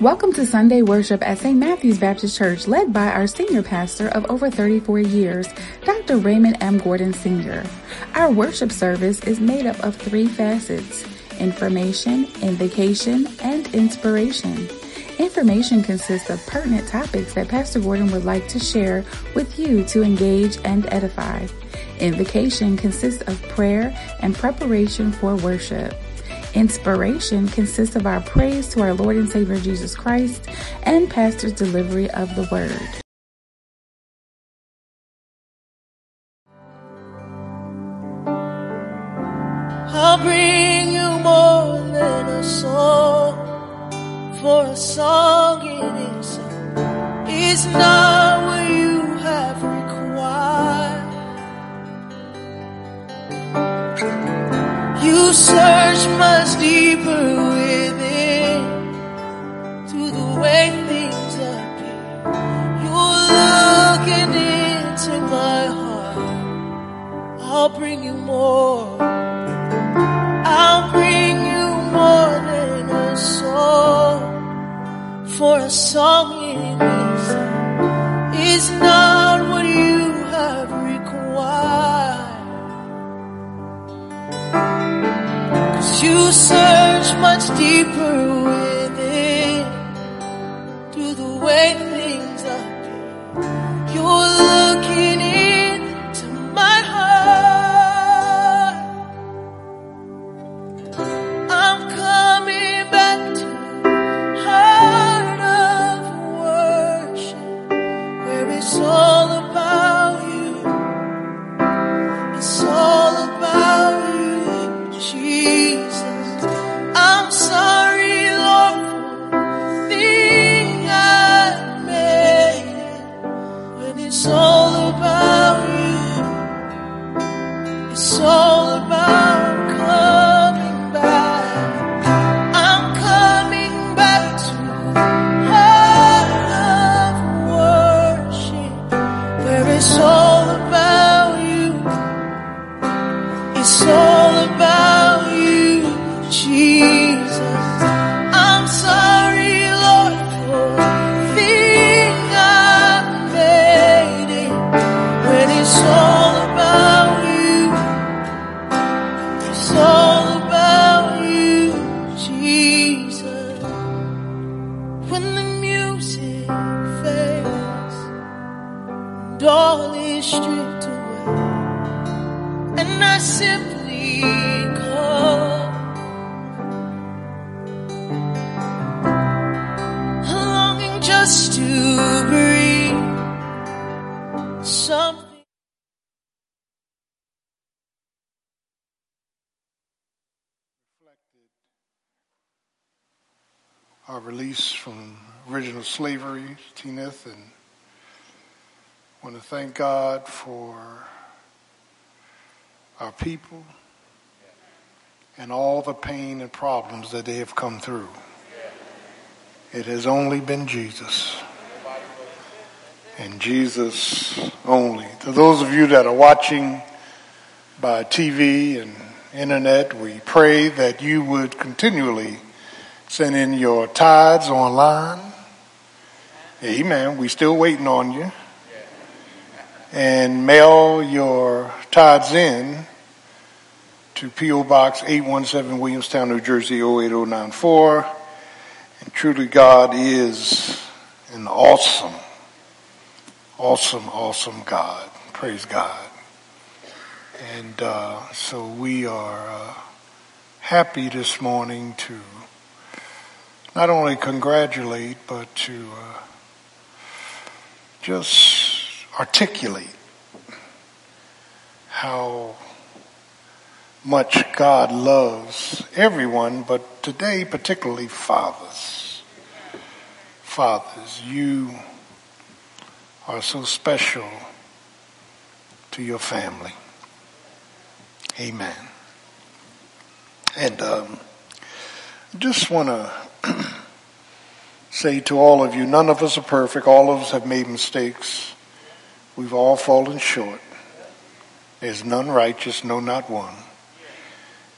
Welcome to Sunday worship at St. Matthew's Baptist Church, led by our senior pastor of over 34 years, Dr. Raymond M. Gordon Sr. Our worship service is made up of three facets information, invocation, and inspiration. Information consists of pertinent topics that Pastor Gordon would like to share with you to engage and edify. Invocation consists of prayer and preparation for worship. Inspiration consists of our praise to our Lord and Savior Jesus Christ and Pastor's delivery of the word. I'll bring you more than a song, for a song itself is not what you have required. You search much deeper within to the way things appear. You're looking into my heart. I'll bring you more. I'll bring you more than a song, for a song in itself is not what you have required. Cause you search much deeper within to the way things appear. You're God for our people and all the pain and problems that they have come through. It has only been Jesus. And Jesus only. To those of you that are watching by TV and internet, we pray that you would continually send in your tithes online. Amen. We still waiting on you. And mail your tithes in to P.O. Box 817 Williamstown, New Jersey 08094. And truly God is an awesome, awesome, awesome God. Praise God. And uh, so we are uh, happy this morning to not only congratulate, but to uh, just articulate how much God loves everyone, but today particularly fathers. Fathers, you are so special to your family. Amen. And um, just want to say to all of you, none of us are perfect. All of us have made mistakes. We've all fallen short. There's none righteous, no, not one.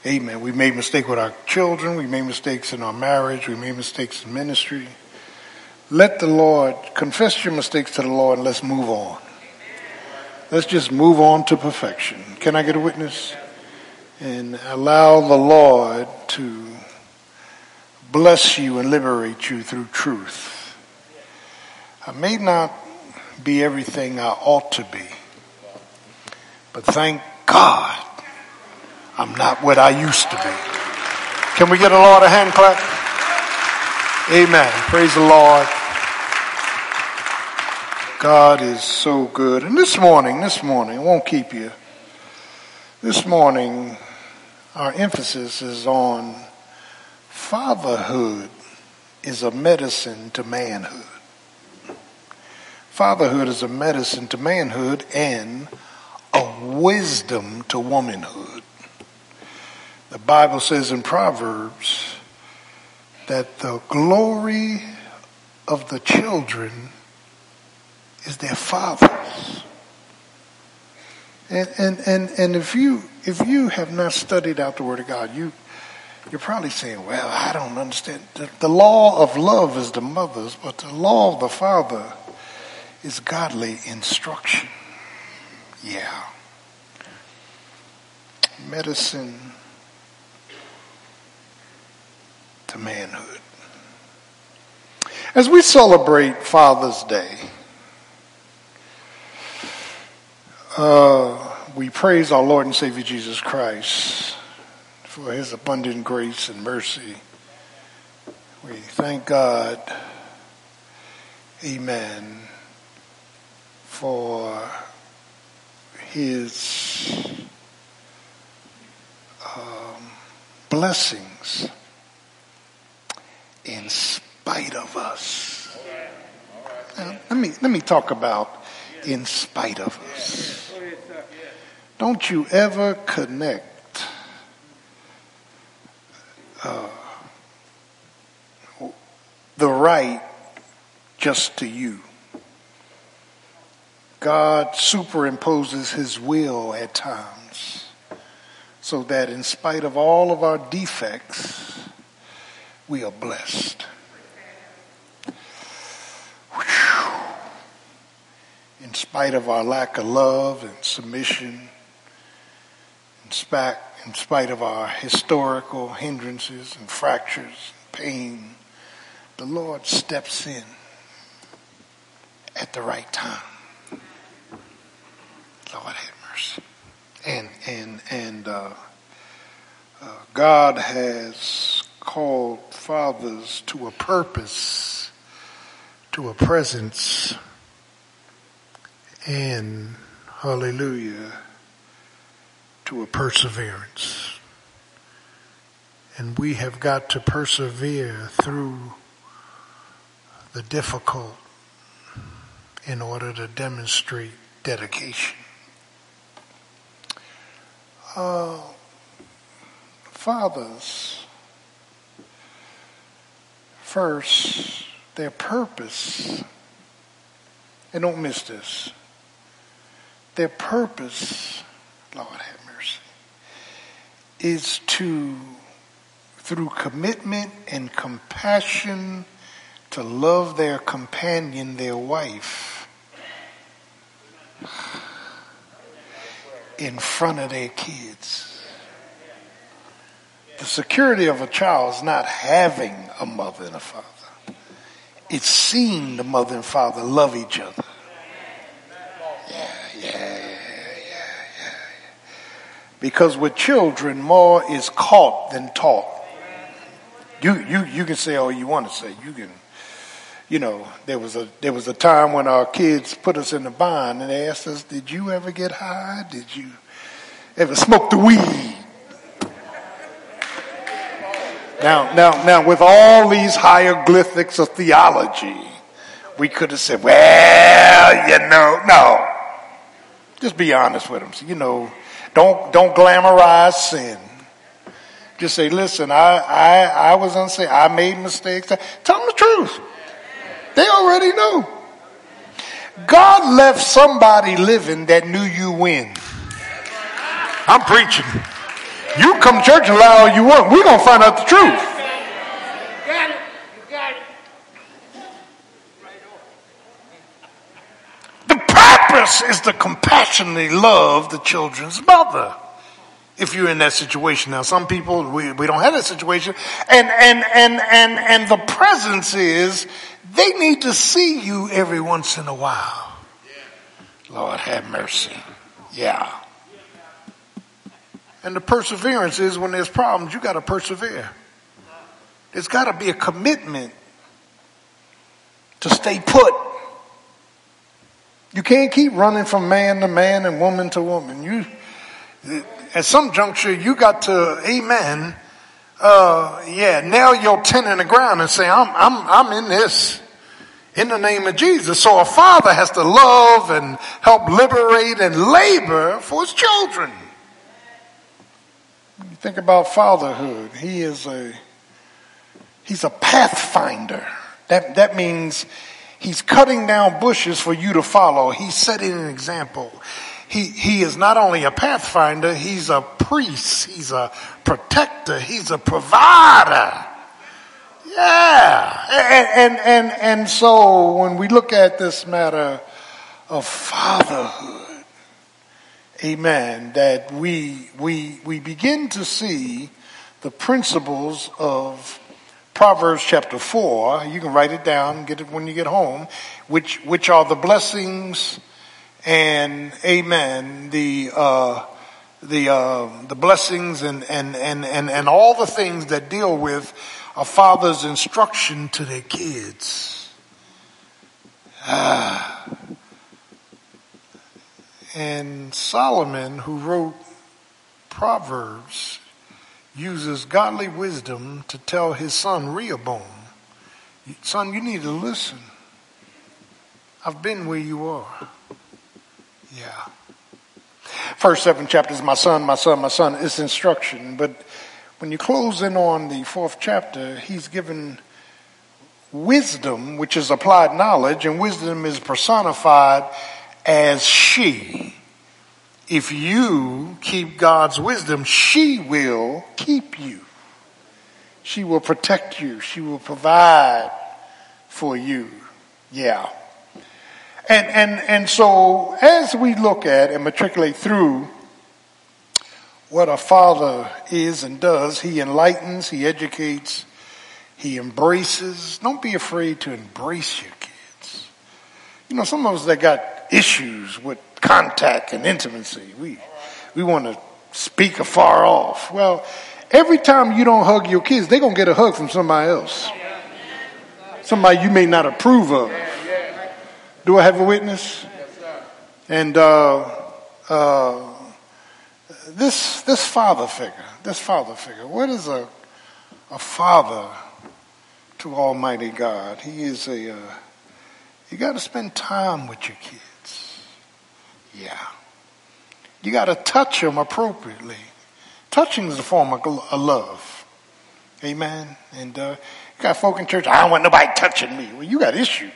Amen. We made mistakes with our children. We made mistakes in our marriage. We made mistakes in ministry. let the Lord confess your mistakes to the Lord and let's move on. Let's just move on to perfection. Can I get a witness? And allow the Lord to bless you and liberate you through truth. I may not be everything I ought to be, but thank God I'm not what I used to be. Can we get a Lord a hand clap? Amen. Praise the Lord. God is so good. And this morning, this morning, I won't keep you. This morning, our emphasis is on fatherhood is a medicine to manhood. Fatherhood is a medicine to manhood and a wisdom to womanhood. The Bible says in Proverbs that the glory of the children is their fathers. And, and, and, and if you if you have not studied out the Word of God, you you're probably saying, Well, I don't understand. The, the law of love is the mother's, but the law of the father is godly instruction. Yeah. Medicine to manhood. As we celebrate Father's Day, uh, we praise our Lord and Savior Jesus Christ for his abundant grace and mercy. We thank God, amen, for his um, blessings in spite of us. Now, let me let me talk about in spite of us. Don't you ever connect uh, the right just to you. God superimposes his will at times so that in spite of all of our defects, we are blessed. In spite of our lack of love and submission, in spite, of our historical hindrances and fractures, and pain, the Lord steps in at the right time. Lord have mercy. And and and uh, uh, God has called fathers to a purpose, to a presence, and hallelujah, to a perseverance. And we have got to persevere through the difficult in order to demonstrate dedication. Fathers, first, their purpose, and don't miss this, their purpose, Lord have mercy, is to, through commitment and compassion, to love their companion, their wife, in front of their kids. The security of a child is not having a mother and a father. It's seeing the mother and father love each other. Yeah, yeah, yeah, yeah. Because with children, more is caught than taught. You, you, you can say all you want to say. You can you know, there was a there was a time when our kids put us in the bond and they asked us, "Did you ever get high? Did you ever smoke the weed?" Now, now, now, with all these hieroglyphics of theology, we could have said, "Well, you know, no." Just be honest with them. So, you know, don't don't glamorize sin. Just say, "Listen, I I I was unsafe. I made mistakes." Tell them the truth. They already know. God left somebody living that knew you when. I'm preaching. You come church and lie all you want. We're going to find out the truth. The purpose is to compassionately love the children's mother. If you're in that situation now, some people we, we don't have that situation, and and and and and the presence is they need to see you every once in a while. Lord have mercy. Yeah. And the perseverance is when there's problems, you got to persevere. There's got to be a commitment to stay put. You can't keep running from man to man and woman to woman. You, at some juncture, you got to, amen, uh, yeah, nail your tent in the ground and say, I'm, I'm, I'm in this in the name of Jesus. So a father has to love and help liberate and labor for his children. You think about fatherhood, he is a, he's a pathfinder. That, that means he's cutting down bushes for you to follow. He's setting an example. He, he is not only a pathfinder, he's a priest, he's a protector, he's a provider. Yeah. And, and, and, and so when we look at this matter of fatherhood, amen, that we, we, we begin to see the principles of Proverbs chapter 4. You can write it down, get it when you get home, which, which are the blessings and amen, the, uh, the, uh, the blessings and, and, and, and, and all the things that deal with a father's instruction to their kids. Ah. And Solomon, who wrote Proverbs, uses godly wisdom to tell his son Rehoboam, son, you need to listen. I've been where you are. Yeah. First seven chapters, my son, my son, my son, is instruction. But when you close in on the fourth chapter, he's given wisdom, which is applied knowledge, and wisdom is personified as she. If you keep God's wisdom, she will keep you. She will protect you. She will provide for you. Yeah. And, and, and so as we look at and matriculate through what a father is and does, he enlightens, he educates, he embraces. Don't be afraid to embrace your kids. You know, some of us that got issues with contact and intimacy, we, we want to speak afar off. Well, every time you don't hug your kids, they're going to get a hug from somebody else. Somebody you may not approve of. Do I have a witness? Yes, sir. And uh, uh, this this father figure, this father figure, what is a a father to Almighty God? He is a. Uh, you got to spend time with your kids. Yeah. You got to touch them appropriately. Touching is a form of love. Amen. And uh, you got folk in church. I don't want nobody touching me. Well, you got issues.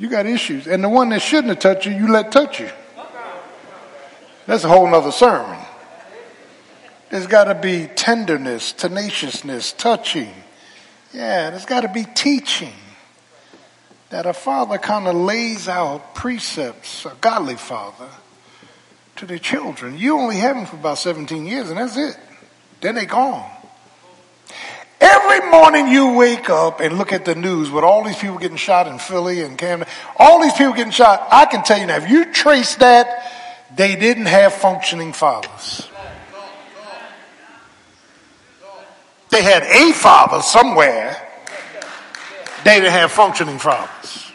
You got issues. And the one that shouldn't have touched you, you let touch you. That's a whole nother sermon. There's got to be tenderness, tenaciousness, touching. Yeah, there's got to be teaching. That a father kind of lays out precepts, a godly father, to their children. You only have them for about 17 years, and that's it. Then they're gone. Every morning you wake up and look at the news with all these people getting shot in Philly and Camden, all these people getting shot. I can tell you now, if you trace that, they didn't have functioning fathers. They had a father somewhere. They didn't have functioning fathers.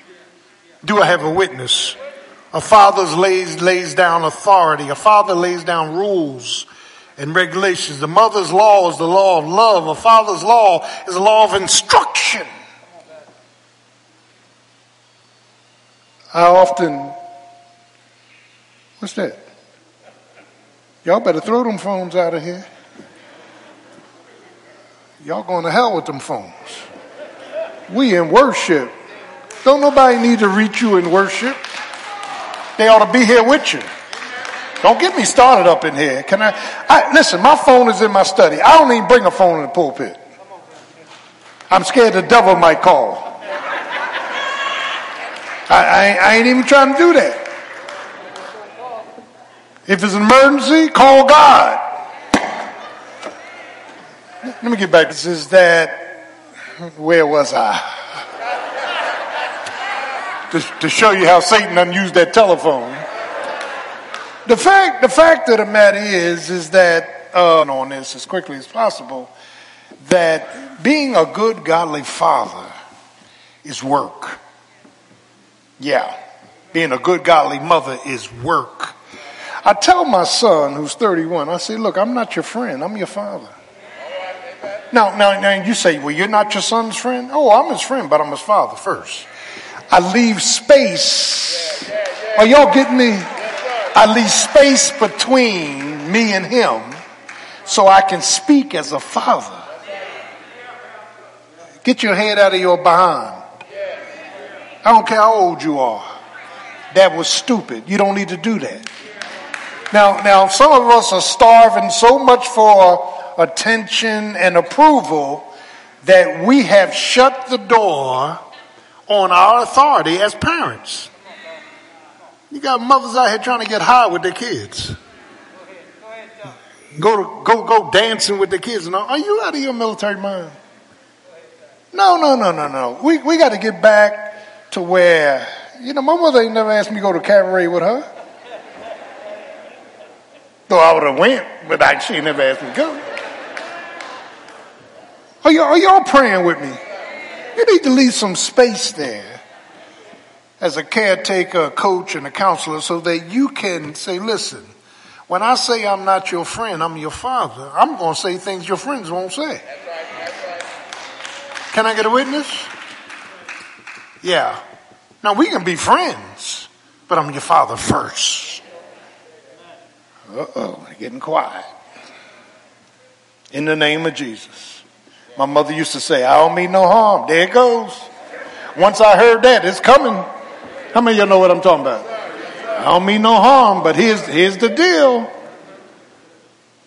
Do I have a witness? A father lays, lays down authority. A father lays down rules and regulations. The mother's law is the law of love. A father's law is the law of instruction. I often, what's that? Y'all better throw them phones out of here. Y'all going to hell with them phones. We in worship. Don't nobody need to reach you in worship. They ought to be here with you. Don't get me started up in here. Can I, I listen? My phone is in my study. I don't even bring a phone in the pulpit. I'm scared the devil might call. I, I, I ain't even trying to do that. If it's an emergency, call God. Let me get back. This is that. Where was I? to, to show you how Satan use that telephone. The fact, the fact of the matter is, is that uh, on this as quickly as possible, that being a good, godly father is work. Yeah, being a good, godly mother is work. I tell my son, who's 31, I say, look, I'm not your friend, I'm your father. Now, now, now you say, well, you're not your son's friend? Oh, I'm his friend, but I'm his father first. I leave space. Are y'all getting me? I leave space between me and him so I can speak as a father. Get your head out of your behind. I don't care how old you are. That was stupid. You don't need to do that. Now, now, some of us are starving so much for attention and approval that we have shut the door on our authority as parents. You got mothers out here trying to get high with their kids. Go to, go go dancing with the kids all. Are you out of your military mind? No, no, no, no, no. We we got to get back to where you know my mother ain't never asked me to go to cabaret with her. Though I would have went, but I, she never asked me to go. Are, are y'all praying with me? You need to leave some space there as a caretaker, a coach, and a counselor so that you can say, listen, when I say I'm not your friend, I'm your father, I'm going to say things your friends won't say. Can I get a witness? Yeah. Now we can be friends, but I'm your father first. Uh oh, getting quiet. In the name of Jesus. My mother used to say, I don't mean no harm. There it goes. Once I heard that, it's coming. How many of you know what I'm talking about? I don't mean no harm, but here's, here's the deal.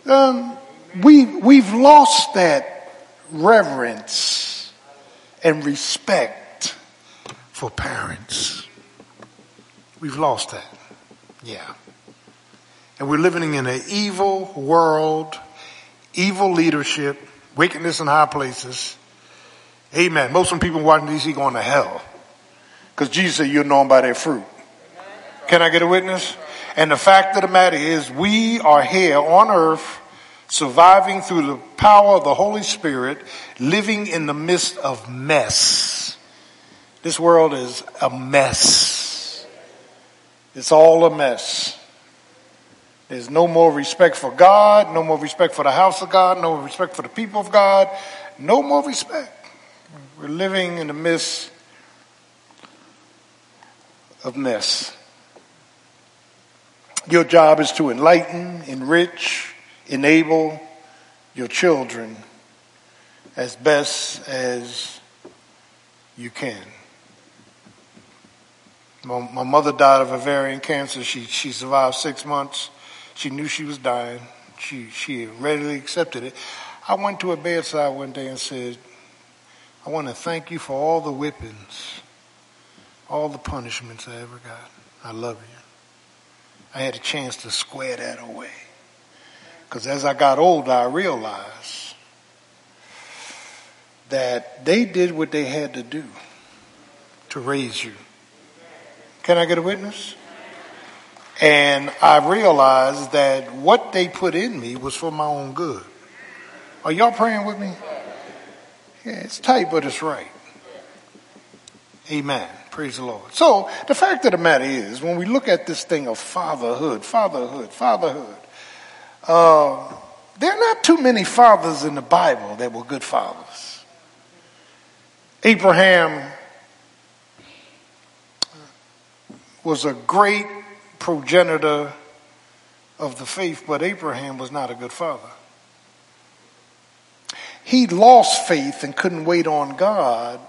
Um, we, we've lost that reverence and respect for parents. We've lost that. Yeah. And we're living in an evil world, evil leadership, wickedness in high places. Amen. Most of the people watching DC going to hell. Because Jesus said you'll know them by their fruit. Can I get a witness? And the fact of the matter is we are here on earth surviving through the power of the Holy Spirit, living in the midst of mess. This world is a mess. It's all a mess. There's no more respect for God, no more respect for the house of God, no more respect for the people of God, no more respect. We're living in the midst of mess. Your job is to enlighten, enrich, enable your children as best as you can. My, mother died of ovarian cancer. She, she survived six months. She knew she was dying. She, she readily accepted it. I went to her bedside one day and said, I want to thank you for all the whippings, all the punishments I ever got. I love you. I had a chance to square that away. Because as I got older, I realized that they did what they had to do to raise you. Can I get a witness? And I realized that what they put in me was for my own good. Are y'all praying with me? Yeah, it's tight, but it's right. Amen. Praise the Lord. So the fact of the matter is, when we look at this thing of fatherhood, fatherhood, fatherhood, uh, there are not too many fathers in the Bible that were good fathers. Abraham was a great progenitor of the faith, but Abraham was not a good father. He lost faith and couldn't wait on God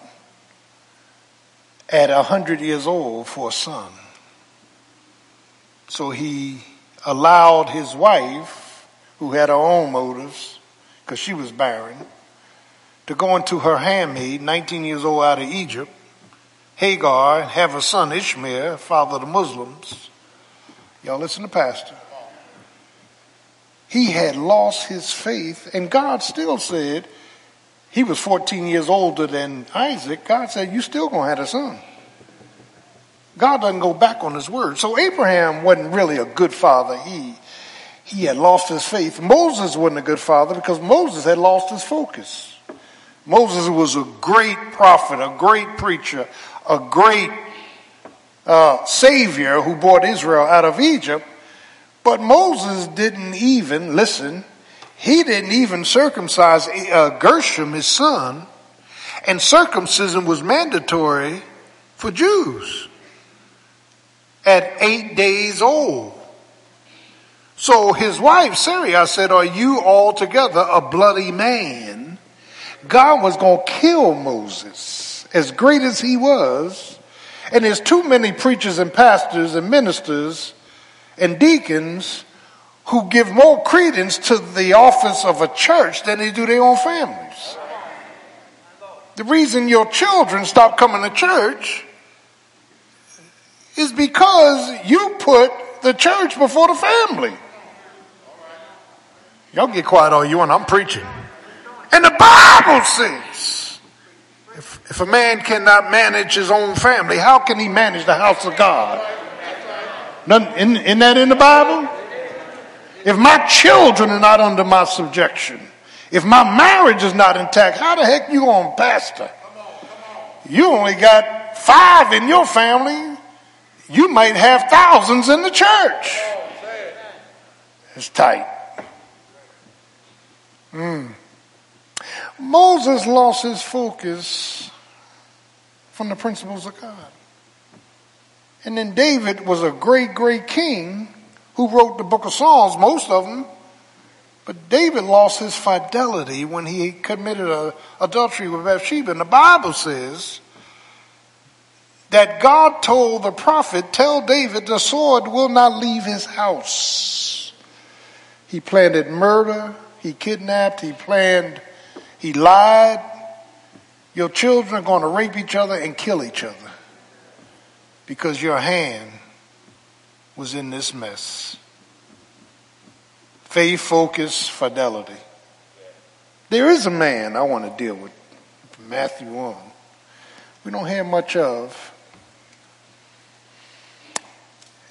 at a hundred years old for a son. So he allowed his wife, who had her own motives, because she was barren, to go into her handmaid, 19 years old out of Egypt, Hagar and have a son Ishmael, father of the Muslims. Y'all listen to Pastor. He had lost his faith, and God still said, he was 14 years older than Isaac. God said, You still gonna have a son. God doesn't go back on his word. So Abraham wasn't really a good father. He he had lost his faith. Moses wasn't a good father because Moses had lost his focus. Moses was a great prophet, a great preacher, a great uh, savior who brought Israel out of Egypt. But Moses didn't even, listen, he didn't even circumcise uh, Gershom, his son, and circumcision was mandatory for Jews at eight days old. So his wife, Sarah, said, Are you altogether a bloody man? God was going to kill Moses, as great as he was. And there's too many preachers and pastors and ministers and deacons who give more credence to the office of a church than they do their own families. The reason your children stop coming to church is because you put the church before the family. Y'all get quiet all you want, I'm preaching. And the Bible says, if, if a man cannot manage his own family, how can he manage the house of God? Isn't, isn't that in the Bible? If my children are not under my subjection, if my marriage is not intact, how the heck you going to pastor? You only got five in your family. You might have thousands in the church. It's tight. Mm. Moses lost his focus from the principles of God. And then David was a great, great king who wrote the book of Psalms, most of them. But David lost his fidelity when he committed adultery with Bathsheba. And the Bible says that God told the prophet, tell David the sword will not leave his house. He planted murder. He kidnapped. He planned. He lied. Your children are going to rape each other and kill each other because your hand was in this mess. Faith, focus, fidelity. There is a man I want to deal with, Matthew 1. We don't have much of.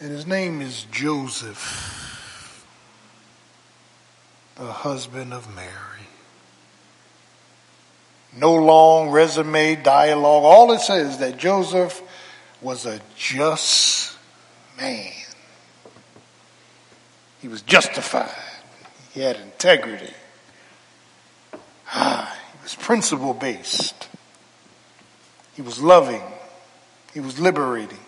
And his name is Joseph, the husband of Mary. No long resume, dialogue. All it says is that Joseph was a just man. He was justified. He had integrity. Ah, he was principle based. He was loving. He was liberating.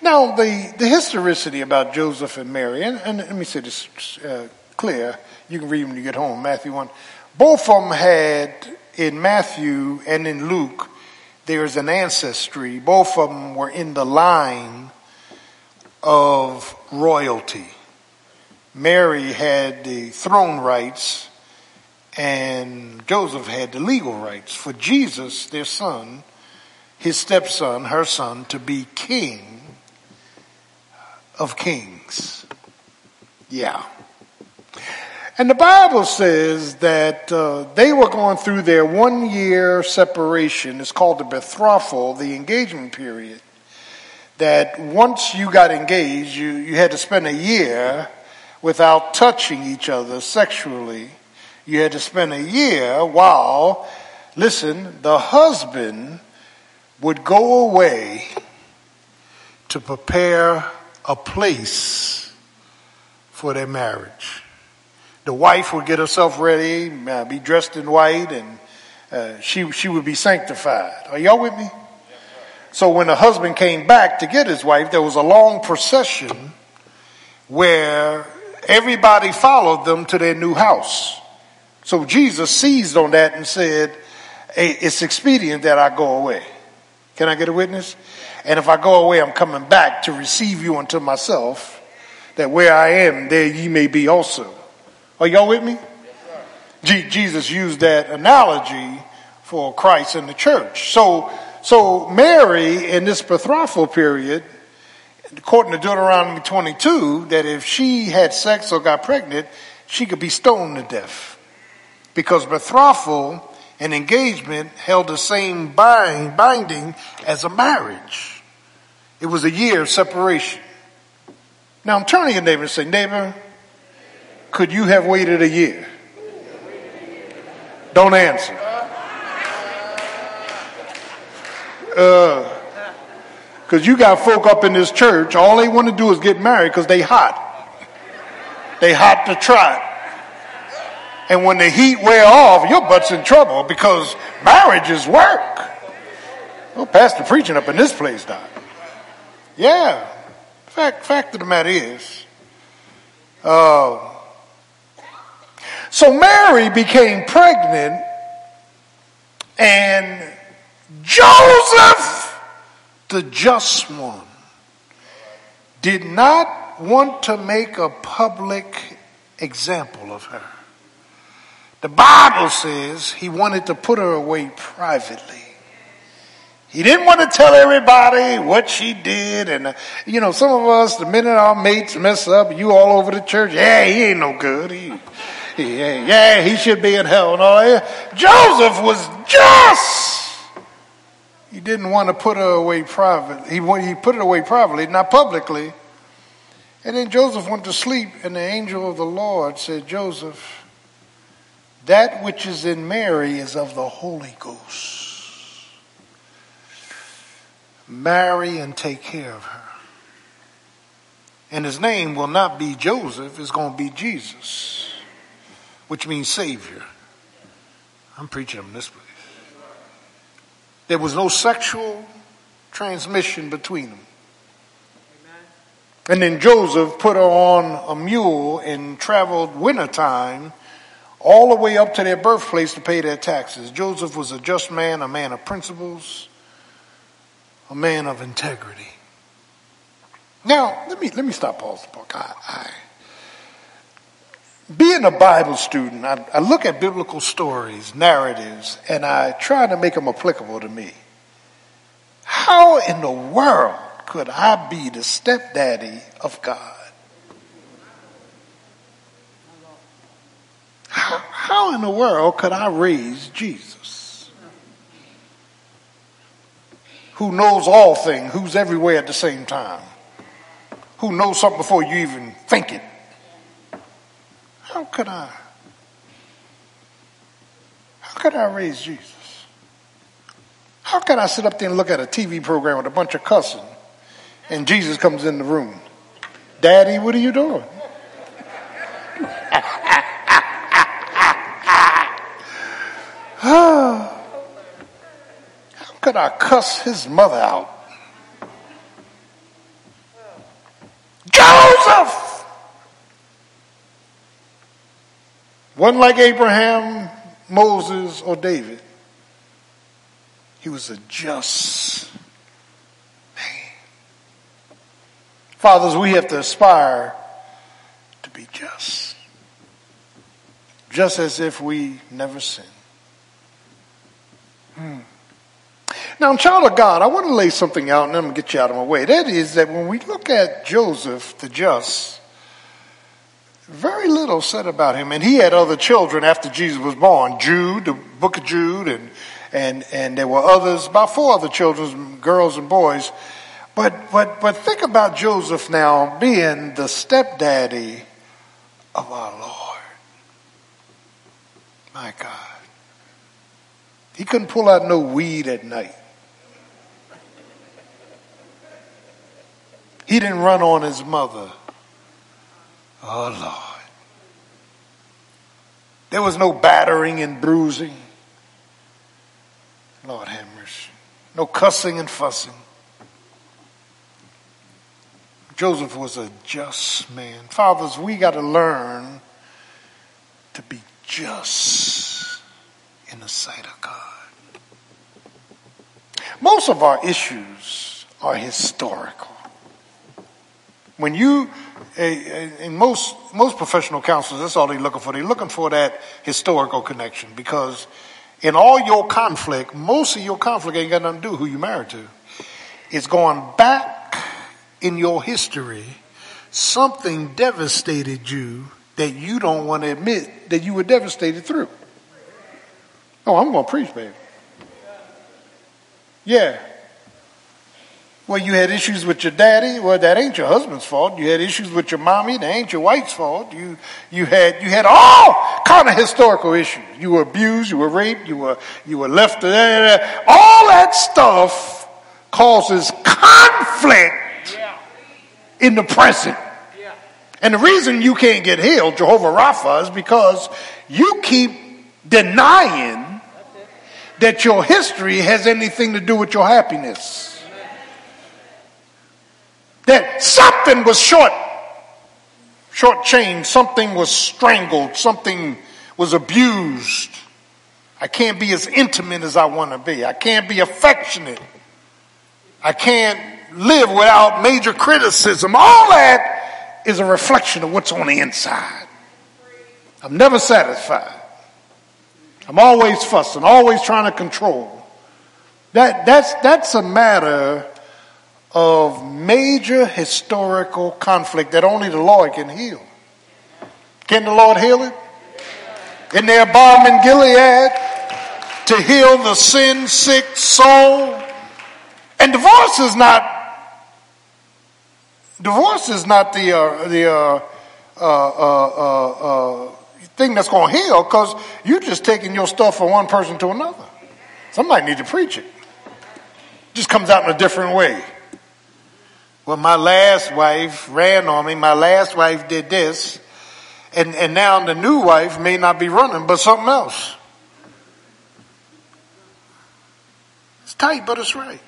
Now, the, the historicity about Joseph and Mary, and, and let me say this uh, clear. You can read when you get home, Matthew 1. Both of them had, in Matthew and in Luke, there's an ancestry. Both of them were in the line of royalty. Mary had the throne rights and Joseph had the legal rights for Jesus, their son, his stepson, her son, to be king of kings. Yeah. And the Bible says that uh, they were going through their one year separation. It's called the betrothal, the engagement period. That once you got engaged, you, you had to spend a year without touching each other sexually. You had to spend a year while, listen, the husband would go away to prepare a place for their marriage the wife would get herself ready, uh, be dressed in white, and uh, she, she would be sanctified. Are y'all with me? So when the husband came back to get his wife, there was a long procession where everybody followed them to their new house. So Jesus seized on that and said, it's expedient that I go away. Can I get a witness? And if I go away, I'm coming back to receive you unto myself, that where I am, there ye may be also. Are y'all with me? Jesus used that analogy for Christ and the church. So, So Mary in this betrothal period, according to Deuteronomy 22, that if she had sex or got pregnant, she could be stoned to death. Because betrothal and engagement held the same bind, binding as a marriage. It was a year of separation. Now I'm turning to your neighbor and say, neighbor, could you have waited a year? Don't answer. Uh, Because you got folk up in this church, all they want to do is get married because they hot. They hot to trot. And when the heat wear off, your butt's in trouble because marriage is work. Well, pastor preaching up in this place, Doc. Yeah. Fact, fact of the matter is, uh, so Mary became pregnant and Joseph, the just one, did not want to make a public example of her. The Bible says he wanted to put her away privately. He didn't want to tell everybody what she did. And, you know, some of us, the minute our mates mess up, you all over the church, yeah, he ain't no good. He, he yeah, he should be in hell and all that. Joseph was just. He didn't want to put her away privately. He, he put it away privately, not publicly. And then Joseph went to sleep, and the angel of the Lord said, Joseph, that which is in Mary is of the Holy Ghost marry and take care of her. And his name will not be Joseph, it's going to be Jesus, which means Savior. I'm preaching on this place. There was no sexual transmission between them. And then Joseph put her on a mule and traveled wintertime all the way up to their birthplace to pay their taxes. Joseph was a just man, a man of principles, a man of integrity. Now, let me, let me stop book. I, I, being a Bible student, I, I look at biblical stories, narratives, and I try to make them applicable to me. How in the world could I be the stepdaddy of God? How, how in the world could I raise Jesus? who knows all things, who's everywhere at the same time, who knows something before you even think it. How could I? How could I raise Jesus? How could I sit up there and look at a TV program with a bunch of cussing and Jesus comes in the room? Daddy, what are you doing? How could I cuss his mother out? Joseph! Wasn't like Abraham, Moses, or David. He was a just man. Fathers, we have to aspire to be just. Just as if we never sinned. Hmm. Now, child of God, I want to lay something out and I'm going to get you out of my way. That is that when we look at Joseph the just, very little said about him. And he had other children after Jesus was born. Jude, the book of Jude, and, and, and there were others, about four other children, girls and boys. But, but, but think about Joseph now being the stepdaddy of our Lord. My God. He couldn't pull out no weed at night. He didn't run on his mother. Oh, Lord. There was no battering and bruising. Lord have mercy. No cussing and fussing. Joseph was a just man. Fathers, we got to learn to be just in the sight of God. Most of our issues are historical. When you, in most, most professional counselors, that's all they're looking for. They're looking for that historical connection because in all your conflict, most of your conflict ain't got nothing to do with who you married to. It's going back in your history. Something devastated you that you don't want to admit that you were devastated through. Oh, I'm going to preach, baby. Yeah. Well, you had issues with your daddy. Well, that ain't your husband's fault. You had issues with your mommy. That ain't your wife's fault. You, you had, you had all kind of historical issues. You were abused. You were raped. You were, you were left. All that stuff causes conflict in the present. And the reason you can't get healed, Jehovah Rapha, is because you keep denying that your history has anything to do with your happiness that something was short, short chain, something was strangled, something was abused. I can't be as intimate as I want to be. I can't be affectionate. I can't live without major criticism. All that is a reflection of what's on the inside. I'm never satisfied. I'm always fussing, always trying to control. That, that's, that's a matter of major historical conflict that only the Lord can heal. Can the Lord heal it? There a balm in Gilead to heal the sin sick soul? And divorce is not divorce is not the uh, the uh, uh, uh, uh thing that's going to heal because you're just taking your stuff from one person to another. Somebody need to preach it. Just comes out in a different way. Well, my last wife ran on me. My last wife did this. And, and now the new wife may not be running, but something else. It's tight, but it's right.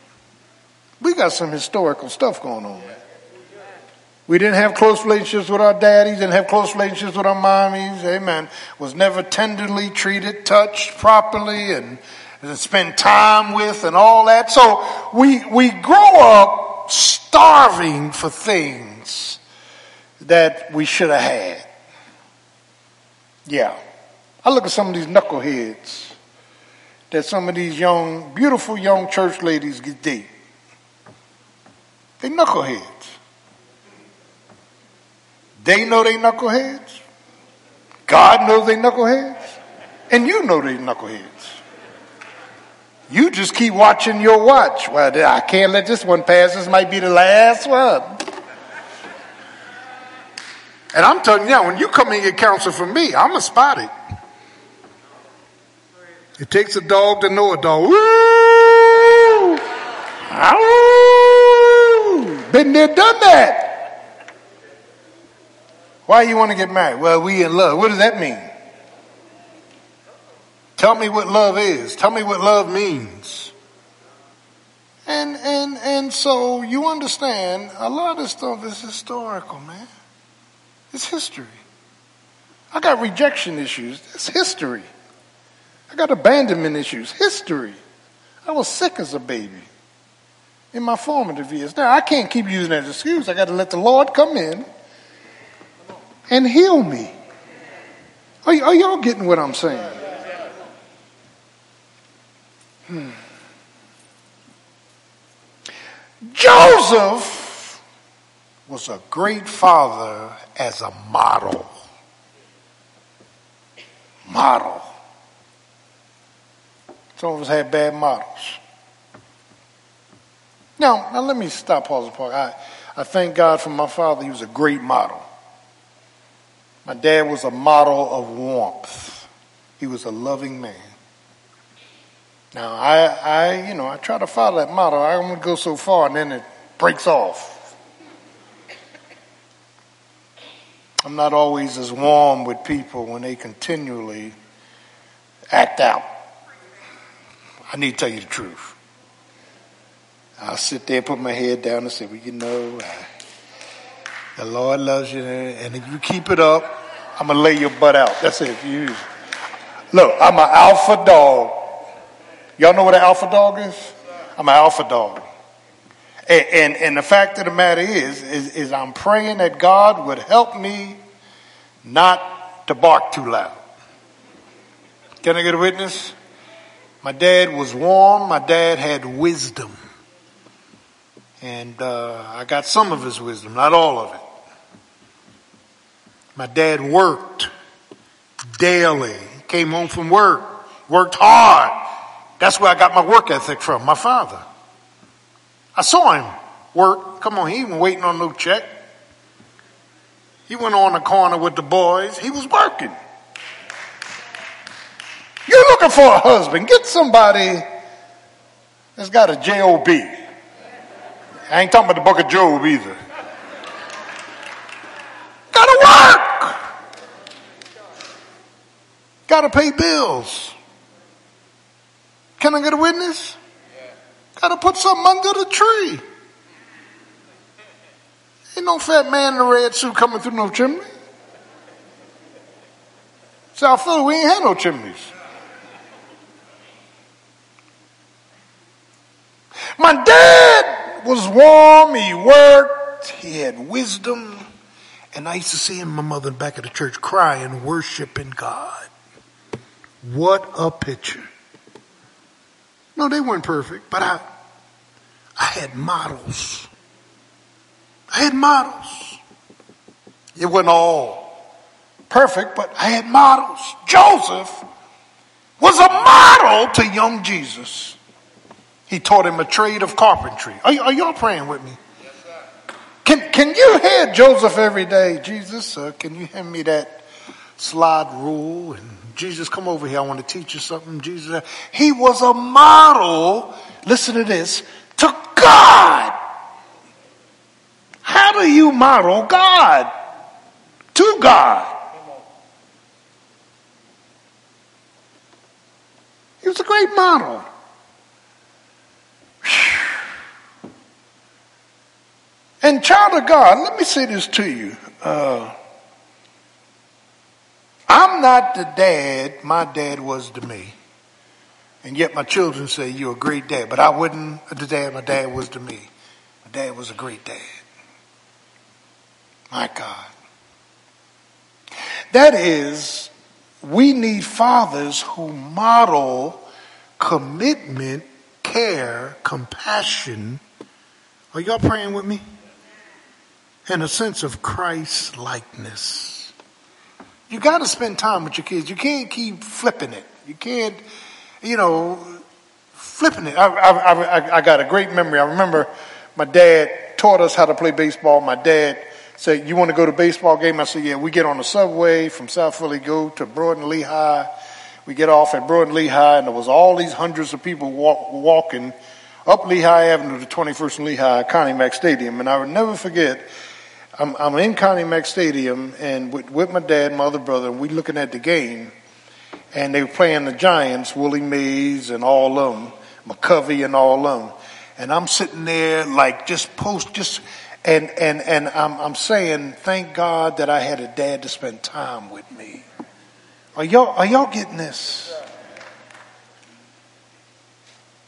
We got some historical stuff going on. We didn't have close relationships with our daddies, didn't have close relationships with our mommies, amen. Was never tenderly treated, touched properly, and, and spent time with and all that. So we, we grow up starving for things that we should have had. Yeah. I look at some of these knuckleheads that some of these young, beautiful young church ladies get deep. They knuckleheads. They know they knuckleheads. God knows they knuckleheads. And you know they knuckleheads. You just keep watching your watch. Well, I can't let this one pass. This might be the last one. And I'm telling you now, when you come in and get counsel from me, I'm a spot it. It takes a dog to know a dog. Woo! Ow! Been there, done that. Why you want to get married? Well, we in love. What does that mean? Tell me what love is. Tell me what love means. And, and, and so you understand a lot of this stuff is historical, man. It's history. I got rejection issues. It's history. I got abandonment issues. History. I was sick as a baby in my formative years. Now, I can't keep using that excuse. I got to let the Lord come in and heal me. Are, are y'all getting what I'm saying? Joseph was a great father as a model. Model. Some of us had bad models. Now, now let me stop, pause part. I, I thank God for my father. He was a great model. My dad was a model of warmth. He was a loving man. Now, I, I, you know, I try to follow that model. I don't want to go so far and then it breaks off. I'm not always as warm with people when they continually act out. I need to tell you the truth. I'll sit there, put my head down, and say, "Well, you know, I, the Lord loves you, and if you keep it up, I'm gonna lay your butt out." That's it. You look, I'm an alpha dog. Y'all know what an alpha dog is? I'm an alpha dog. And, and, and, the fact of the matter is, is, is I'm praying that God would help me not to bark too loud. Can I get a witness? My dad was warm. My dad had wisdom. And uh, I got some of his wisdom, not all of it. My dad worked daily. Came home from work, worked hard. That's where I got my work ethic from, my father. I saw him work. Come on, he wasn't waiting on no check. He went on the corner with the boys. He was working. You're looking for a husband. Get somebody that's got a J-O-B. I ain't talking about the book of Job either. Gotta work. Gotta pay bills. Can I get a witness? Gotta put something under the tree. Ain't no fat man in a red suit coming through no chimney. South Philly, we ain't had no chimneys. My dad was warm, he worked, he had wisdom, and I used to see him my mother back of the church crying, worshiping God. What a picture. No, they weren't perfect, but I, I had models. I had models. It wasn't all perfect, but I had models. Joseph was a model to young Jesus. He taught him a trade of carpentry. Are, are y'all praying with me? Yes, sir. Can, can you hear Joseph every day? Jesus, uh, can you hand me that slide rule and Jesus, come over here. I want to teach you something. Jesus, he was a model, listen to this, to God. How do you model God? To God. He was a great model. And child of God, let me say this to you. Uh, I'm not the dad my dad was to me. And yet my children say you're a great dad, but I wasn't the dad my dad was to me. My dad was a great dad. My God. That is, we need fathers who model commitment, care, compassion. Are y'all praying with me? And a sense of Christ likeness. You got to spend time with your kids. You can't keep flipping it. You can't, you know, flipping it. I, I, I, I got a great memory. I remember my dad taught us how to play baseball. My dad said, you want to go to baseball game? I said, yeah, we get on the subway from South Philly, go to Broad and Lehigh. We get off at Broad and Lehigh and there was all these hundreds of people walk, walking up Lehigh Avenue to 21st and Lehigh, Connie Mack Stadium. And I would never forget, I'm, I'm in Connie Mack Stadium and with, with my dad, my other brother, and we looking at the game, and they were playing the Giants, Willie Mays and all of them, McCovey and all of them, and I'm sitting there like just post, just and and and I'm I'm saying, thank God that I had a dad to spend time with me. Are y'all are y'all getting this?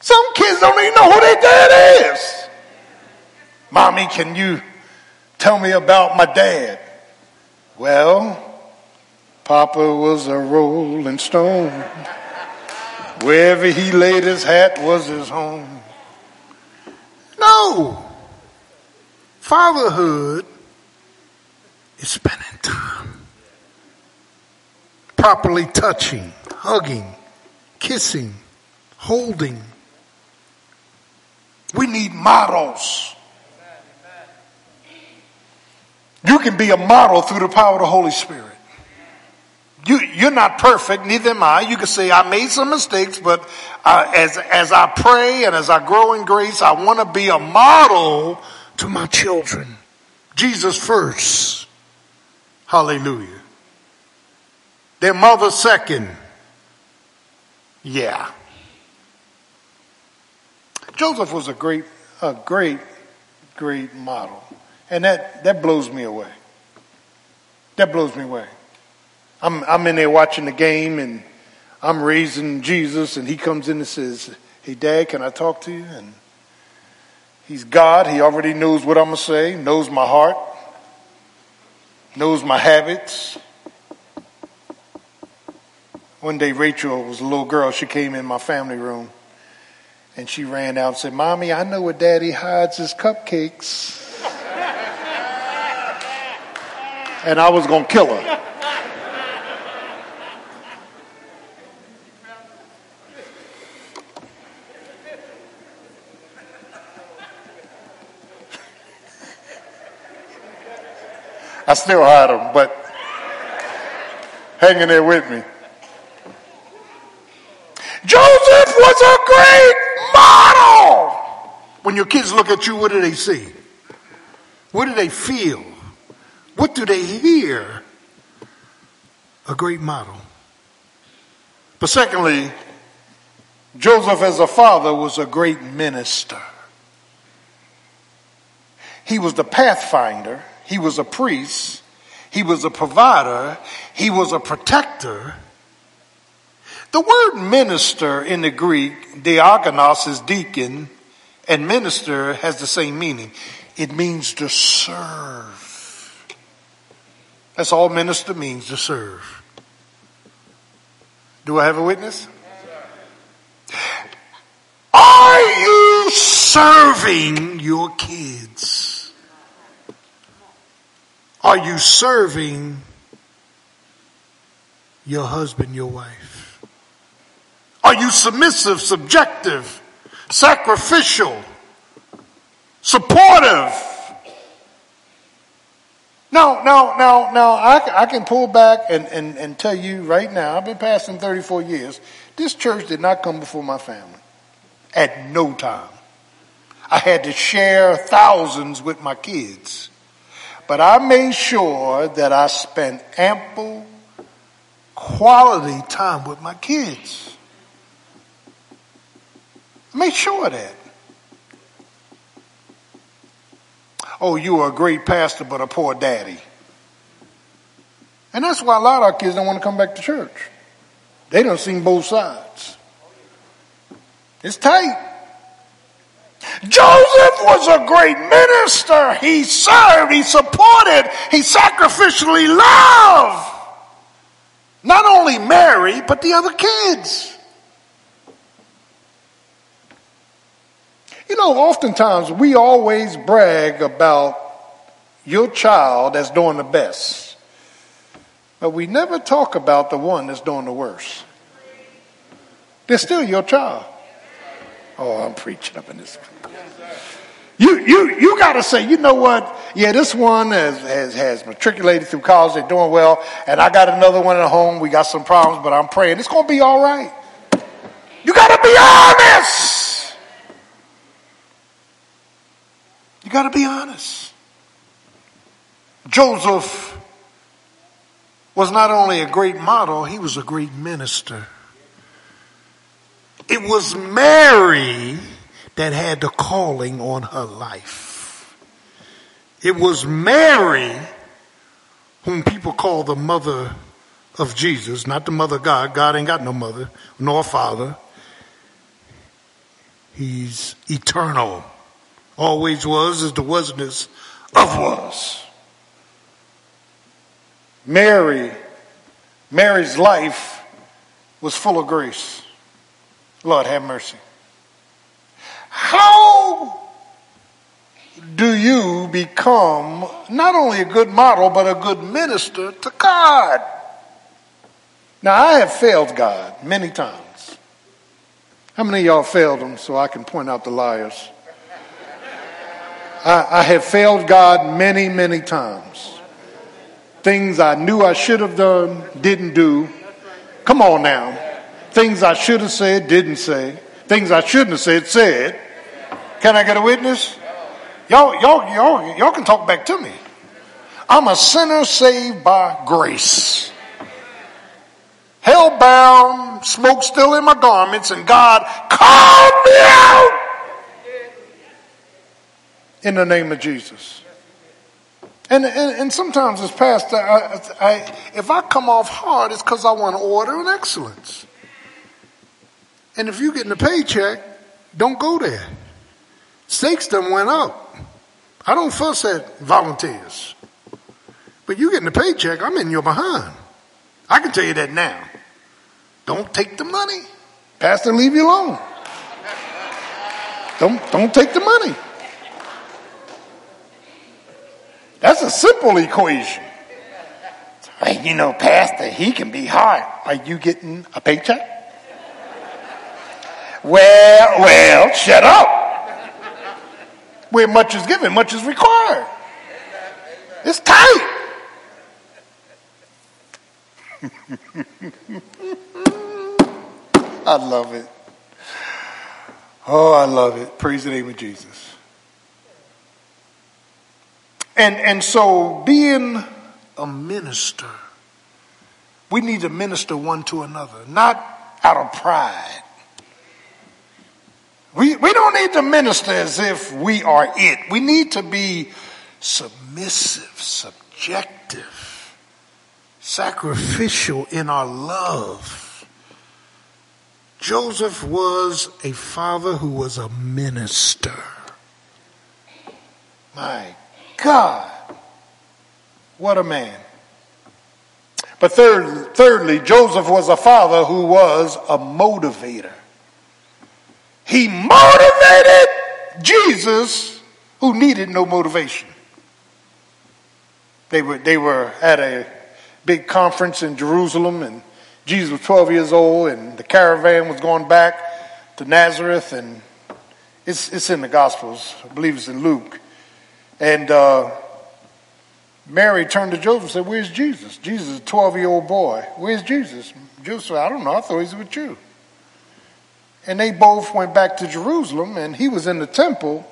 Some kids don't even know who their dad is. Mommy, can you Tell me about my dad. Well, Papa was a rolling stone. Wherever he laid his hat was his home. No. Fatherhood is spending time. Properly touching, hugging, kissing, holding. We need models. You can be a model through the power of the Holy Spirit. You, you're not perfect, neither am I. You can say, I made some mistakes, but uh, as, as I pray and as I grow in grace, I want to be a model to my children. Jesus first. Hallelujah. Their mother second. Yeah. Joseph was a great, a great, great model. And that, that blows me away. That blows me away. I'm, I'm in there watching the game and I'm raising Jesus and he comes in and says, Hey dad, can I talk to you? And he's God. He already knows what I'm going to say, knows my heart, knows my habits. One day, Rachel was a little girl. She came in my family room and she ran out and said, Mommy, I know where Daddy hides his cupcakes. And I was going to kill her. I still had them, but hanging there with me. Joseph was a great model. When your kids look at you, what do they see? What do they feel? What do they hear? A great model. But secondly, Joseph as a father was a great minister. He was the pathfinder he was a priest. He was a provider. He was a protector. The word minister in the Greek, diakonos is deacon, and minister has the same meaning. It means to serve. That's all minister means, to serve. Do I have a witness? Are you serving your kids? Are you serving your husband, your wife? Are you submissive, subjective, sacrificial, supportive? Now, no, no, no. I, I can pull back and, and, and tell you right now, I've been passing 34 years, this church did not come before my family at no time. I had to share thousands with my kids. But I made sure that I spent ample quality time with my kids. I made sure of that. Oh, you are a great pastor, but a poor daddy. And that's why a lot of our kids don't want to come back to church. They don't see both sides. It's tight. Joseph was a great minister. He served, he supported, he sacrificially loved not only Mary, but the other kids. You know, oftentimes we always brag about your child that's doing the best, but we never talk about the one that's doing the worst. They're still your child. Oh, I'm preaching up in this. You, you, you got to say, you know what? Yeah, this one has, has, has matriculated through college. They're doing well. And I got another one at home. We got some problems, but I'm praying it's going to be all right. You got to be honest. You got to be honest. Joseph was not only a great model, he was a great minister. It was Mary that had the calling on her life. It was Mary whom people call the mother of Jesus, not the mother of God. God ain't got no mother nor father. He's eternal. Always was, is the wasness of was. Mary, Mary's life was full of grace. Lord, have mercy. How do you become not only a good model, but a good minister to God? Now, I have failed God many times. How many of y'all failed him so I can point out the liars? I, I have failed God many, many times. Things I knew I should have done, didn't do. Come on now. Things I should have said, didn't say. Things I shouldn't have said, said. Can I get a witness? Y'all, y'all, y'all, y'all can talk back to me. I'm a sinner saved by grace. Hell bound, smoke still in my garments, and God called me out in the name of Jesus. And, and, and sometimes as pastor, I, I, if I come off hard, it's because I want order and excellence. And if you're getting a paycheck, don't go there. Stakes them went up. I don't fuss at volunteers. But you getting a paycheck, I'm in your behind. I can tell you that now. don't take the money. Pastor, leave you alone. Don't, don't take the money. That's a simple equation. Hey, you know, Pastor, he can be hard. Are you getting a paycheck? Well, well, shut up. Where much is given, much is required. It's tight. I love it. Oh, I love it. Praise the name of Jesus. And, and so being a minister, we need to minister one to another, not out of pride. We, we don't need to minister as if we are it. We need to be submissive, subjective, sacrificial in our love Joseph was a father who was a minister. My God, what a man. But third, thirdly, Joseph was a father who was a motivator. He motivated Jesus who needed no motivation. They were, they were at a big conference in Jerusalem and Jesus was 12 years old and the caravan was going back to Nazareth and it's, it's in the Gospels. I believe it's in Luke. And uh, Mary turned to Joseph and said, Where's Jesus? Jesus is a 12 year old boy. Where's Jesus? Joseph said, I don't know. I thought he was with you. And they both went back to Jerusalem and he was in the temple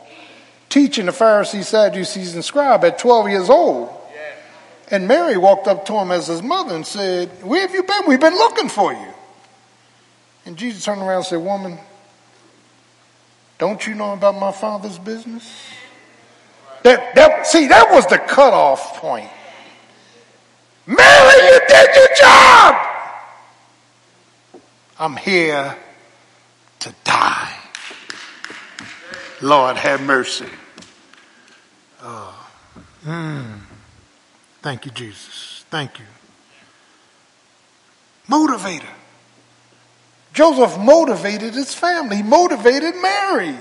teaching the Pharisees, Sadducees, and scribe at 12 years old. And Mary walked up to him as his mother and said, Where have you been? We've been looking for you. And Jesus turned around and said, Woman, don't you know about my father's business? That, that, see, that was the cutoff point. Mary, you did your job. I'm here to die. Lord, have mercy. Oh. Mm. Thank you, Jesus. Thank you. Motivator. Joseph motivated his family. He motivated Mary.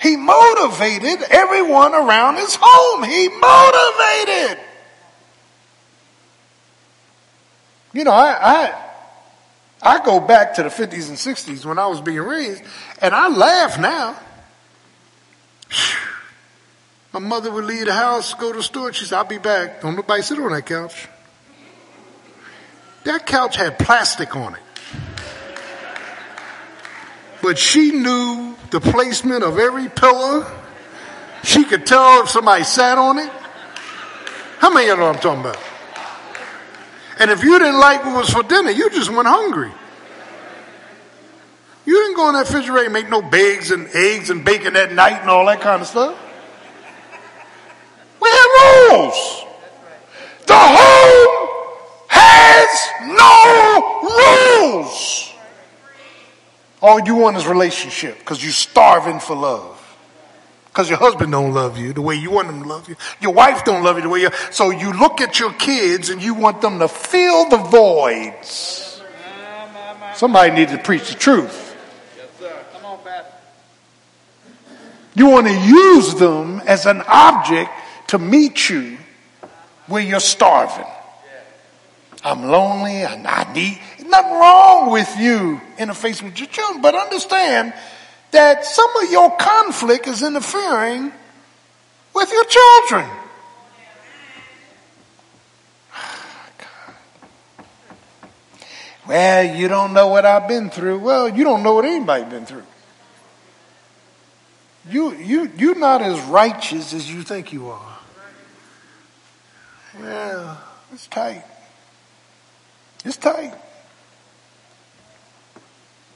He motivated everyone around his home. He motivated. You know, I, I, I go back to the 50s and 60s when I was being raised, and I laugh now. My mother would leave the house, go to the store, and she said, I'll be back. Don't nobody sit on that couch. That couch had plastic on it. But she knew the placement of every pillow. She could tell if somebody sat on it. How many of you know what I'm talking about? And if you didn't like what was for dinner, you just went hungry. You didn't go in that refrigerator and make no eggs and eggs and bacon that night and all that kind of stuff. We have rules. The home has no rules. All you want is relationship because you're starving for love. Because your husband don't love you the way you want him to love you. Your wife don't love you the way you. So you look at your kids and you want them to fill the voids. Somebody needs to preach the truth. You want to use them as an object to meet you where you're starving. I'm lonely and I need nothing wrong with you interfacing with your children, but understand that some of your conflict is interfering with your children. Well, you don't know what I've been through. Well, you don't know what anybody's been through. You, you, you're not as righteous as you think you are. Yeah, it's tight. It's tight.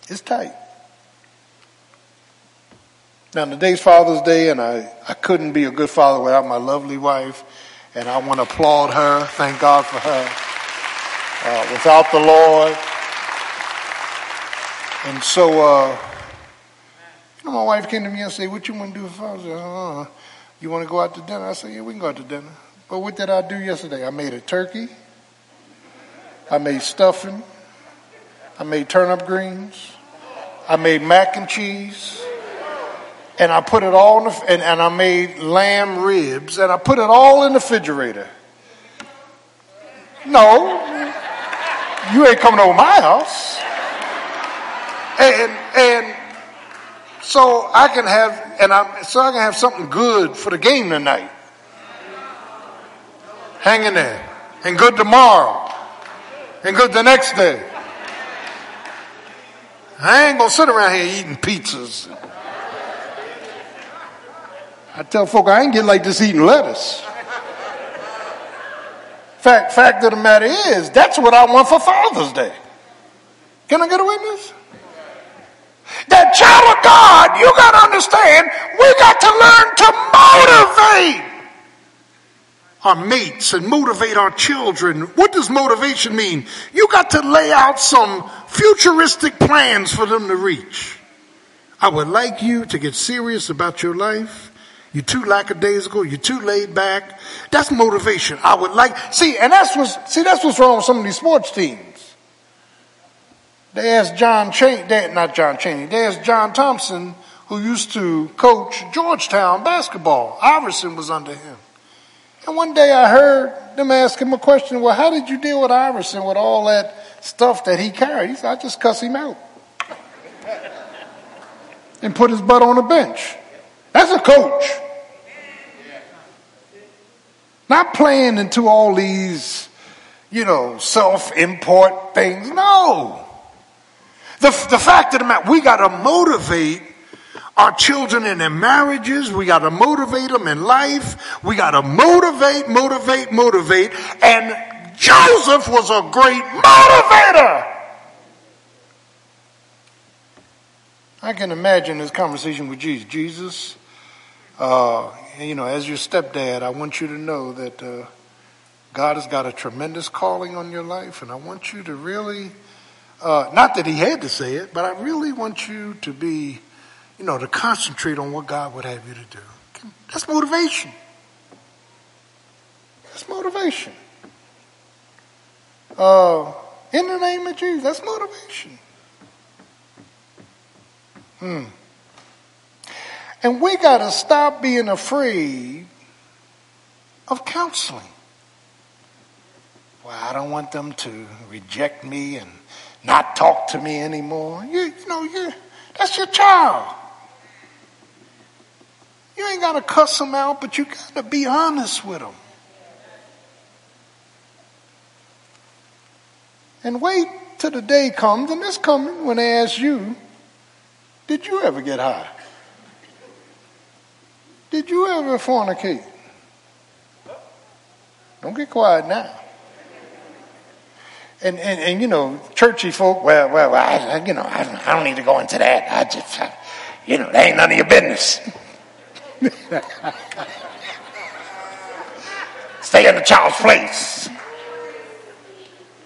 It's tight. Now, today's Father's Day, and I, I couldn't be a good father without my lovely wife, and I want to applaud her. Thank God for her. Uh, without the Lord. And so, uh, you know, my wife came to me and said, What you want to do for Father's Day? Uh, you want to go out to dinner? I said, Yeah, we can go out to dinner. But what did I do yesterday? I made a turkey. I made stuffing. I made turnip greens. I made mac and cheese. And I put it all in the, and, and I made lamb ribs and I put it all in the refrigerator. No, you ain't coming over my house. And, and so I can have, and I'm, so I can have something good for the game tonight. Hang in there. And good tomorrow. And good the next day. I ain't gonna sit around here eating pizzas. I tell folk I ain't getting like this eating lettuce. Fact, fact of the matter is, that's what I want for Father's Day. Can I get a witness? That child of God, you got to understand, we got to learn to motivate our mates and motivate our children. What does motivation mean? You got to lay out some futuristic plans for them to reach. I would like you to get serious about your life. You're too lackadaisical. You're too laid back. That's motivation. I would like, see, and that's what's, see, that's what's wrong with some of these sports teams. They asked John Chaney, not John Chaney, they asked John Thompson, who used to coach Georgetown basketball. Iverson was under him. And one day I heard them ask him a question, well, how did you deal with Iverson with all that stuff that he carried? He said, I just cuss him out. and put his butt on a bench. That's a coach. Not playing into all these, you know, self import things. No. The, the fact of the matter, we got to motivate our children in their marriages. We got to motivate them in life. We got to motivate, motivate, motivate. And Joseph was a great motivator. I can imagine this conversation with Jesus. Jesus, uh, you know, as your stepdad, I want you to know that uh, God has got a tremendous calling on your life, and I want you to really uh, not that he had to say it, but I really want you to be, you know, to concentrate on what God would have you to do. That's motivation. That's motivation. Uh, in the name of Jesus, that's motivation. Hmm. And we got to stop being afraid of counseling. Well, I don't want them to reject me and not talk to me anymore. You, you know, you that's your child. You ain't got to cuss them out, but you got to be honest with them. And wait till the day comes, and it's coming when they ask you, Did you ever get high? Did you ever fornicate? Don't get quiet now and, and, and you know, churchy folk, well, well, I, you know, I, I don't need to go into that. I just, I, you know, that ain't none of your business. Stay in the child's place.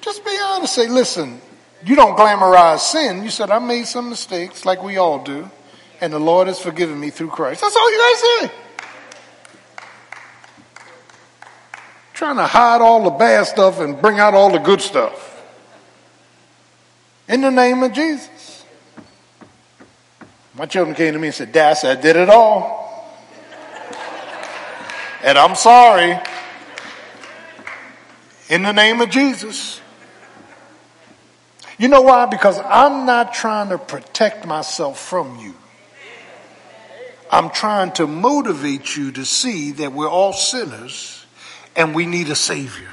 Just be honest. Say, listen, you don't glamorize sin. You said, I made some mistakes like we all do, and the Lord has forgiven me through Christ. That's all you guys say. trying to hide all the bad stuff and bring out all the good stuff. In the name of Jesus. My children came to me and said, Dad, I did it all. And I'm sorry. In the name of Jesus. You know why? Because I'm not trying to protect myself from you. I'm trying to motivate you to see that we're all sinners and we need a Savior.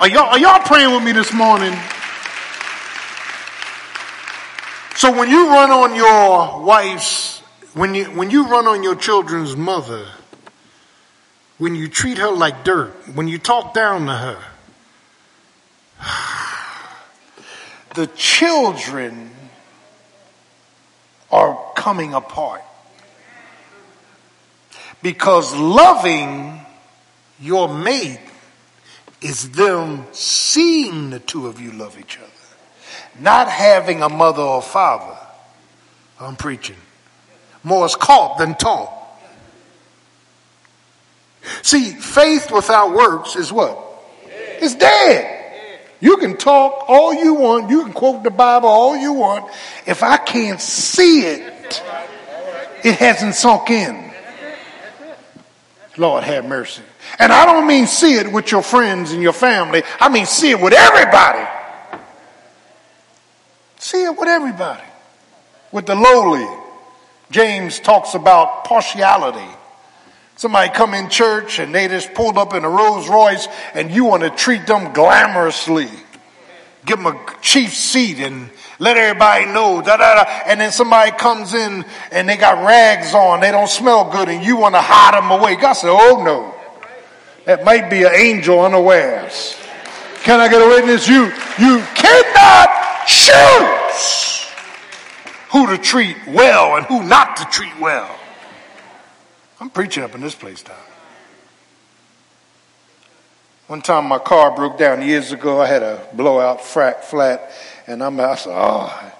Are y'all, are y'all praying with me this morning? So when you run on your wife's, when you, when you run on your children's mother, when you treat her like dirt, when you talk down to her, the children are coming apart. Because loving your mate is them seeing the two of you love each other, not having a mother or father. I'm preaching. More is caught than taught. See, faith without works is what? It's dead. You can talk all you want. You can quote the Bible all you want. If I can't see it, it hasn't sunk in. Lord have mercy. And I don't mean see it with your friends and your family. I mean see it with everybody. See it with everybody. With the lowly. James talks about partiality. Somebody come in church and they just pulled up in a Rolls Royce and you want to treat them glamorously. Give them a chief seat and let everybody know. Da, da, da. And then somebody comes in and they got rags on. They don't smell good and you want to hide them away. God said, oh no. That might be an angel unawares. Can I get a witness? You, you cannot choose who to treat well and who not to treat well. I'm preaching up in this place now. One time my car broke down years ago. I had a blowout frac flat, and I'm, I said, oh,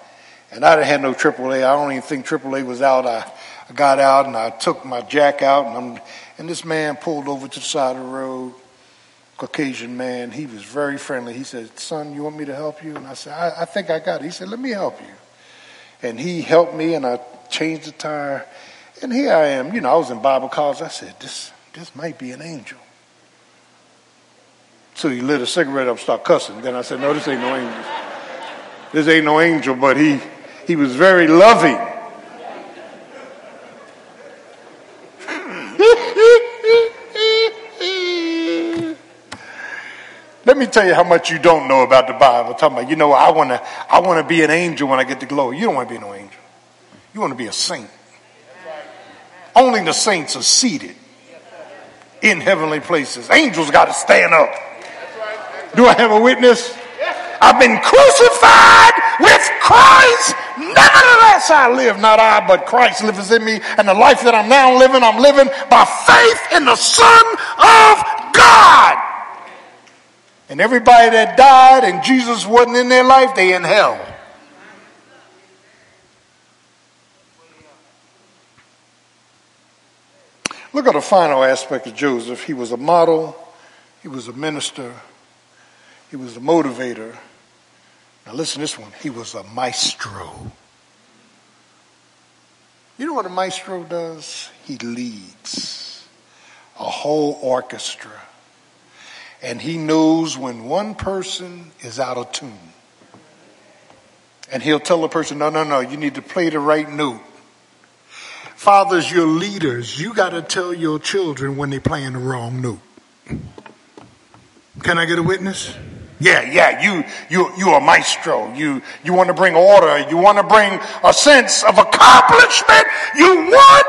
and I didn't have no AAA. I don't even think AAA was out. I, I got out and I took my jack out, and, I'm, and this man pulled over to the side of the road. Caucasian man. He was very friendly. He said, "Son, you want me to help you?" And I said, "I, I think I got it." He said, "Let me help you." And he helped me, and I changed the tire. And here I am. You know, I was in Bible college. I said, "This, this might be an angel." So he lit a cigarette up, start cussing. Then I said, "No, this ain't no angel. This ain't no angel." But he, he was very loving. Let me tell you how much you don't know about the Bible. Talking about, you know, I want to, I want to be an angel when I get to glory. You don't want to be no angel. You want to be a saint. Only the saints are seated in heavenly places. Angels got to stand up. Do I have a witness? I've been crucified with Christ. Nevertheless, I live. Not I, but Christ lives in me. And the life that I'm now living, I'm living by faith in the Son of God. And everybody that died and Jesus wasn't in their life, they in hell. Look at the final aspect of Joseph. He was a model, he was a minister, he was a motivator. Now listen to this one. He was a maestro. You know what a maestro does? He leads a whole orchestra. And he knows when one person is out of tune. And he'll tell the person, no, no, no, you need to play the right note. Fathers, you're leaders. You got to tell your children when they're playing the wrong note. Can I get a witness? Yeah, yeah, you, you, you are maestro. You, you want to bring order. You want to bring a sense of accomplishment. You want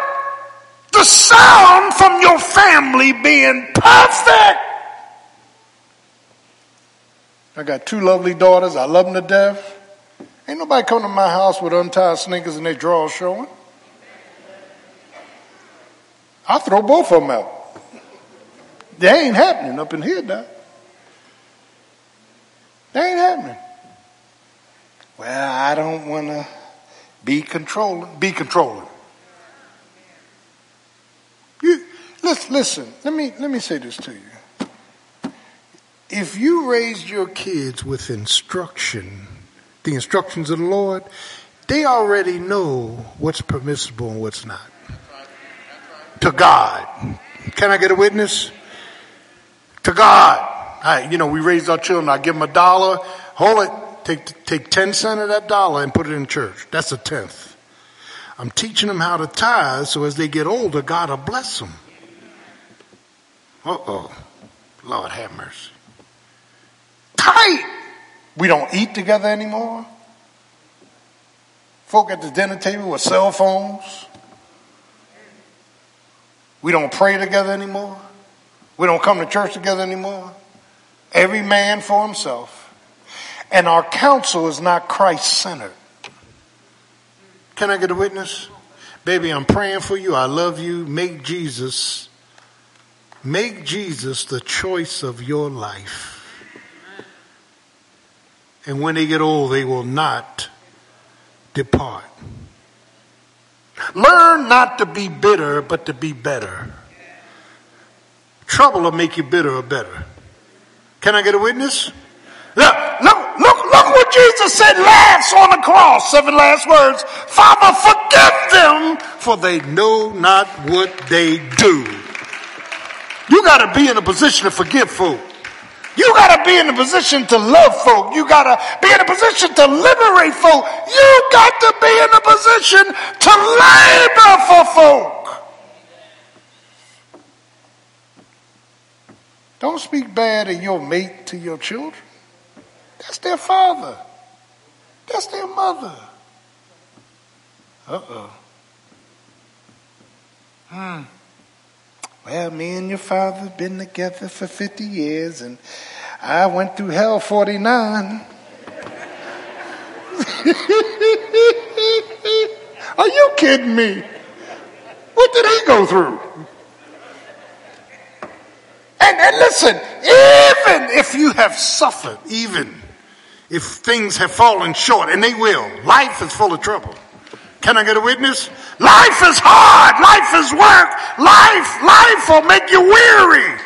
the sound from your family being perfect. I got two lovely daughters. I love them to death. Ain't nobody come to my house with untied sneakers and their drawers showing. I throw both of them out. They ain't happening up in here, Doc. They ain't happening. Well, I don't want to be controlling. Be controlling. You listen. Listen. Let me let me say this to you. If you raised your kids with instruction, the instructions of the Lord, they already know what's permissible and what's not. To God. Can I get a witness? To God. I, you know, we raised our children. I give them a dollar. Hold it. Take, take 10 cents of that dollar and put it in church. That's a tenth. I'm teaching them how to tithe so as they get older, God will bless them. Uh oh. Lord have mercy. Tight. We don't eat together anymore. Folk at the dinner table with cell phones. We don't pray together anymore. We don't come to church together anymore. Every man for himself. And our counsel is not Christ centered. Can I get a witness? Baby, I'm praying for you. I love you. Make Jesus, make Jesus the choice of your life. And when they get old, they will not depart. Learn not to be bitter, but to be better. Trouble will make you bitter or better. Can I get a witness? Look, look, look! what Jesus said last on the cross? Seven last words. Father, forgive them, for they know not what they do. You got to be in a position to forgive folk. Be in a position to love folk. You got to be in a position to liberate folk. You got to be in a position to labor for folk. Don't speak bad of your mate to your children. That's their father. That's their mother. Uh oh. Hmm. Well, me and your father been together for 50 years, and I went through hell 49. Are you kidding me? What did he go through? And, and listen, even if you have suffered, even if things have fallen short, and they will, life is full of trouble. Can I get a witness? Life is hard. Life is work. Life, life will make you weary.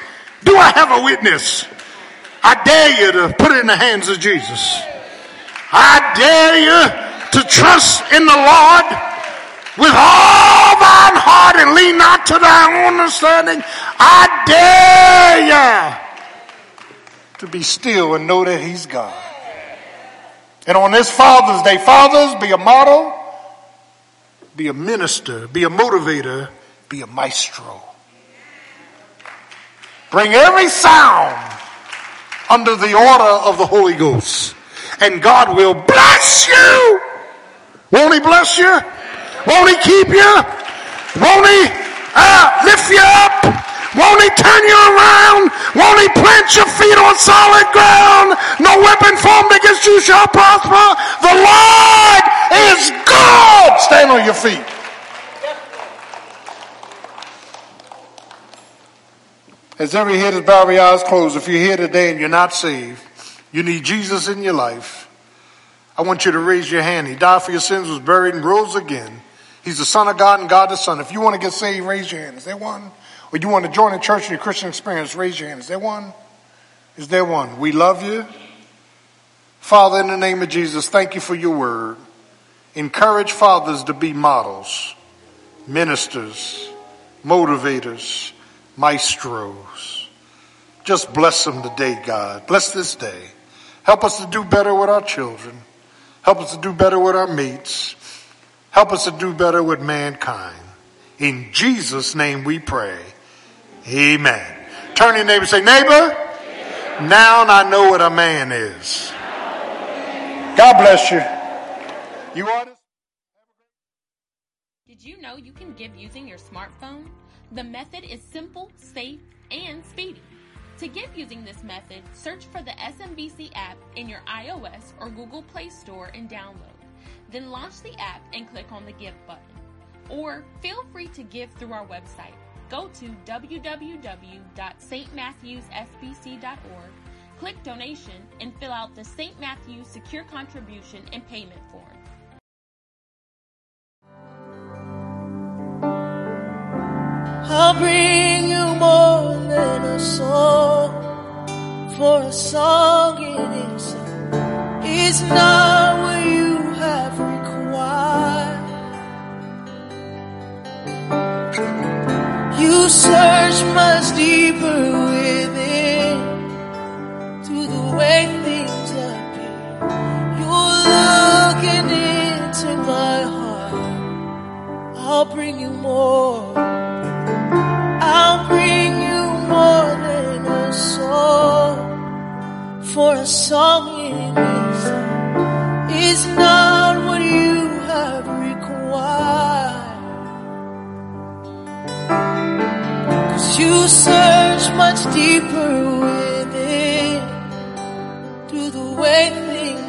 Do I have a witness? I dare you to put it in the hands of Jesus. I dare you to trust in the Lord with all thine heart and lean not to thy own understanding. I dare you to be still and know that he's God. And on this Father's Day, fathers, be a model be a minister, be a motivator, be a maestro. Bring every sound under the order of the Holy Ghost, and God will bless you. Won't He bless you? Won't He keep you? Won't He uh, lift you up? Won't he turn you around? Won't he plant your feet on solid ground? No weapon formed against you shall prosper. The Lord is good. Stand on your feet. As every head is bowed, every eyes closed, if you're here today and you're not saved, you need Jesus in your life. I want you to raise your hand. He died for your sins, was buried, and rose again. He's the Son of God and God the Son. If you want to get saved, raise your hand. Is there one? Or you want to join a church in your Christian experience, raise your hand. Is there one? Is there one? We love you. Father, in the name of Jesus, thank you for your word. Encourage fathers to be models, ministers, motivators, maestros. Just bless them today, God. Bless this day. Help us to do better with our children. Help us to do better with our mates. Help us to do better with mankind. In Jesus' name we pray. Amen. Turn to your neighbor and say, neighbor, now I know what a man is. God bless you. You are. Did you know you can give using your smartphone? The method is simple, safe, and speedy. To give using this method, search for the SMBC app in your iOS or Google Play Store and download. Then launch the app and click on the Give button. Or feel free to give through our website go to www.stmatthewssbc.org, click donation, and fill out the St. Matthews Secure Contribution and Payment Form. I'll bring you more than a song, for a song it is. is not what you have required. You search much deeper within to the way things appear. You're looking into my heart. I'll bring you more. I'll bring you more than a song. For a song in itself is not what you have required 'cause you search much deeper within through the way things